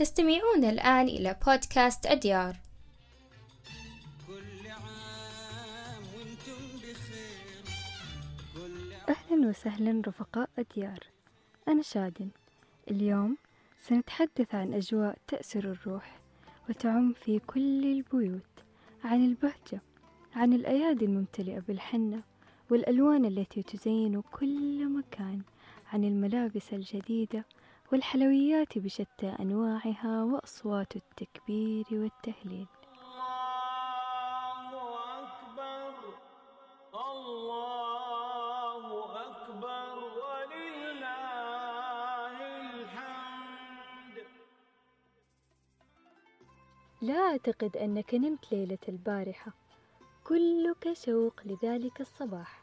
تستمعون الآن إلى بودكاست أديار أهلا وسهلا رفقاء أديار أنا شادن. اليوم سنتحدث عن أجواء تأسر الروح وتعم في كل البيوت عن البهجة عن الأيادي الممتلئة بالحنة والألوان التي تزين كل مكان عن الملابس الجديدة والحلويات بشتى أنواعها وأصوات التكبير والتهليل. الله أكبر الله أكبر ولله الحمد. لا أعتقد أنك نمت ليلة البارحة. كلك شوق لذلك الصباح.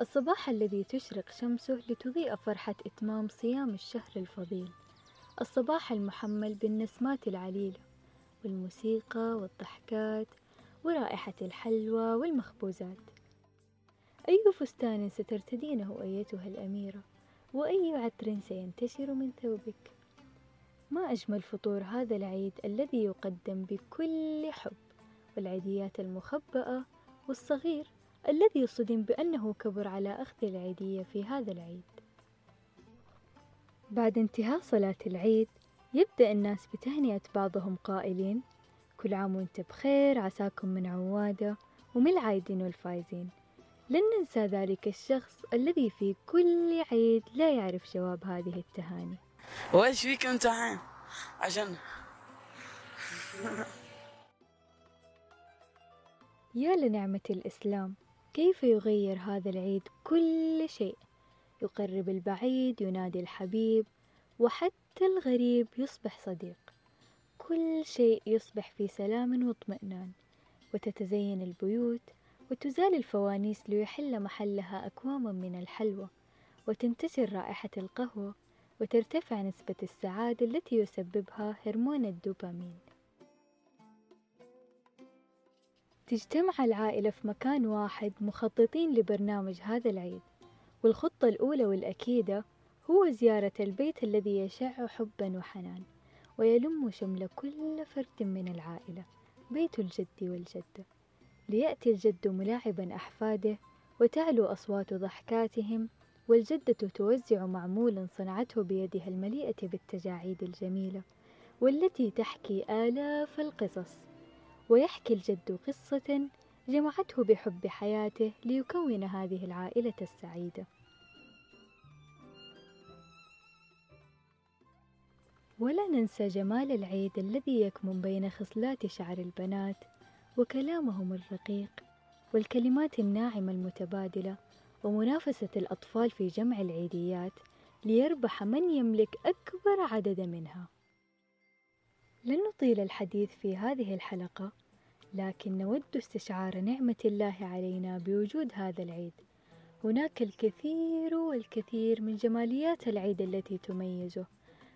الصباح الذي تشرق شمسه لتضيء فرحة إتمام صيام الشهر الفضيل. الصباح المحمل بالنسمات العليلة والموسيقى والضحكات ورائحة الحلوى والمخبوزات. أي فستان سترتدينه أيتها الأميرة وأي عطر سينتشر من ثوبك. ما أجمل فطور هذا العيد الذي يقدم بكل حب والعيديات المخبأة والصغير. الذي صدم بأنه كبر على أخذ العيدية في هذا العيد. بعد انتهاء صلاة العيد يبدأ الناس بتهنئة بعضهم قائلين كل عام وأنت بخير عساكم من عوادة ومن العايدين والفايزين. لن ننسى ذلك الشخص الذي في كل عيد لا يعرف جواب هذه التهاني. وإيش فيك أنت عين عشان يا لنعمة الإسلام كيف يغير هذا العيد كل شيء؟ يقرب البعيد ينادي الحبيب وحتى الغريب يصبح صديق. كل شيء يصبح في سلام واطمئنان. وتتزين البيوت وتزال الفوانيس ليحل محلها أكوام من الحلوى. وتنتشر رائحة القهوة وترتفع نسبة السعادة التي يسببها هرمون الدوبامين. تجتمع العائلة في مكان واحد مخططين لبرنامج هذا العيد. والخطة الأولى والأكيدة هو زيارة البيت الذي يشع حبا وحنان ويلم شمل كل فرد من العائلة بيت الجد والجدة. ليأتي الجد ملاعبا أحفاده وتعلو أصوات ضحكاتهم والجدة توزع معمولا صنعته بيدها المليئة بالتجاعيد الجميلة والتي تحكي آلاف القصص. ويحكي الجد قصة جمعته بحب حياته ليكون هذه العائلة السعيدة. ولا ننسى جمال العيد الذي يكمن بين خصلات شعر البنات وكلامهم الرقيق والكلمات الناعمة المتبادلة ومنافسة الأطفال في جمع العيديات ليربح من يملك أكبر عدد منها. لن نطيل الحديث في هذه الحلقة لكن نود استشعار نعمة الله علينا بوجود هذا العيد. هناك الكثير والكثير من جماليات العيد التي تميزه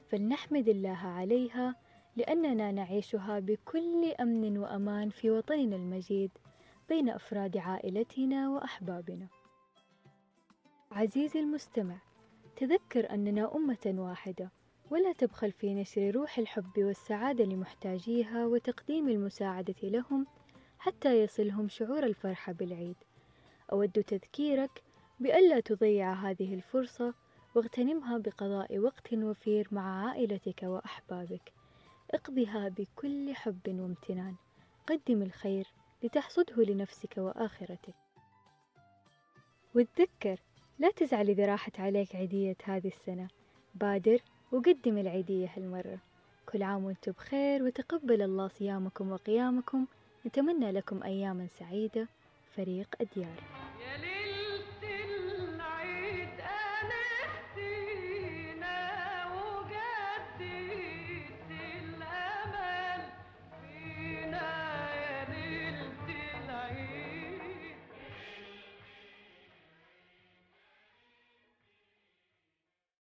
فلنحمد الله عليها لأننا نعيشها بكل أمن وأمان في وطننا المجيد بين أفراد عائلتنا وأحبابنا. عزيزي المستمع تذكر أننا أمة واحدة ولا تبخل في نشر روح الحب والسعادة لمحتاجيها وتقديم المساعدة لهم حتى يصلهم شعور الفرحة بالعيد. أود تذكيرك بألا تضيع هذه الفرصة واغتنمها بقضاء وقت وفير مع عائلتك وأحبابك. اقضها بكل حب وامتنان. قدم الخير لتحصده لنفسك وآخرتك. وتذكر لا تزعل إذا راحت عليك عيدية هذه السنة. بادر وقدم العيدية هالمرة. كل عام وأنتم بخير وتقبل الله صيامكم وقيامكم. نتمنى لكم أياما سعيدة. فريق أديار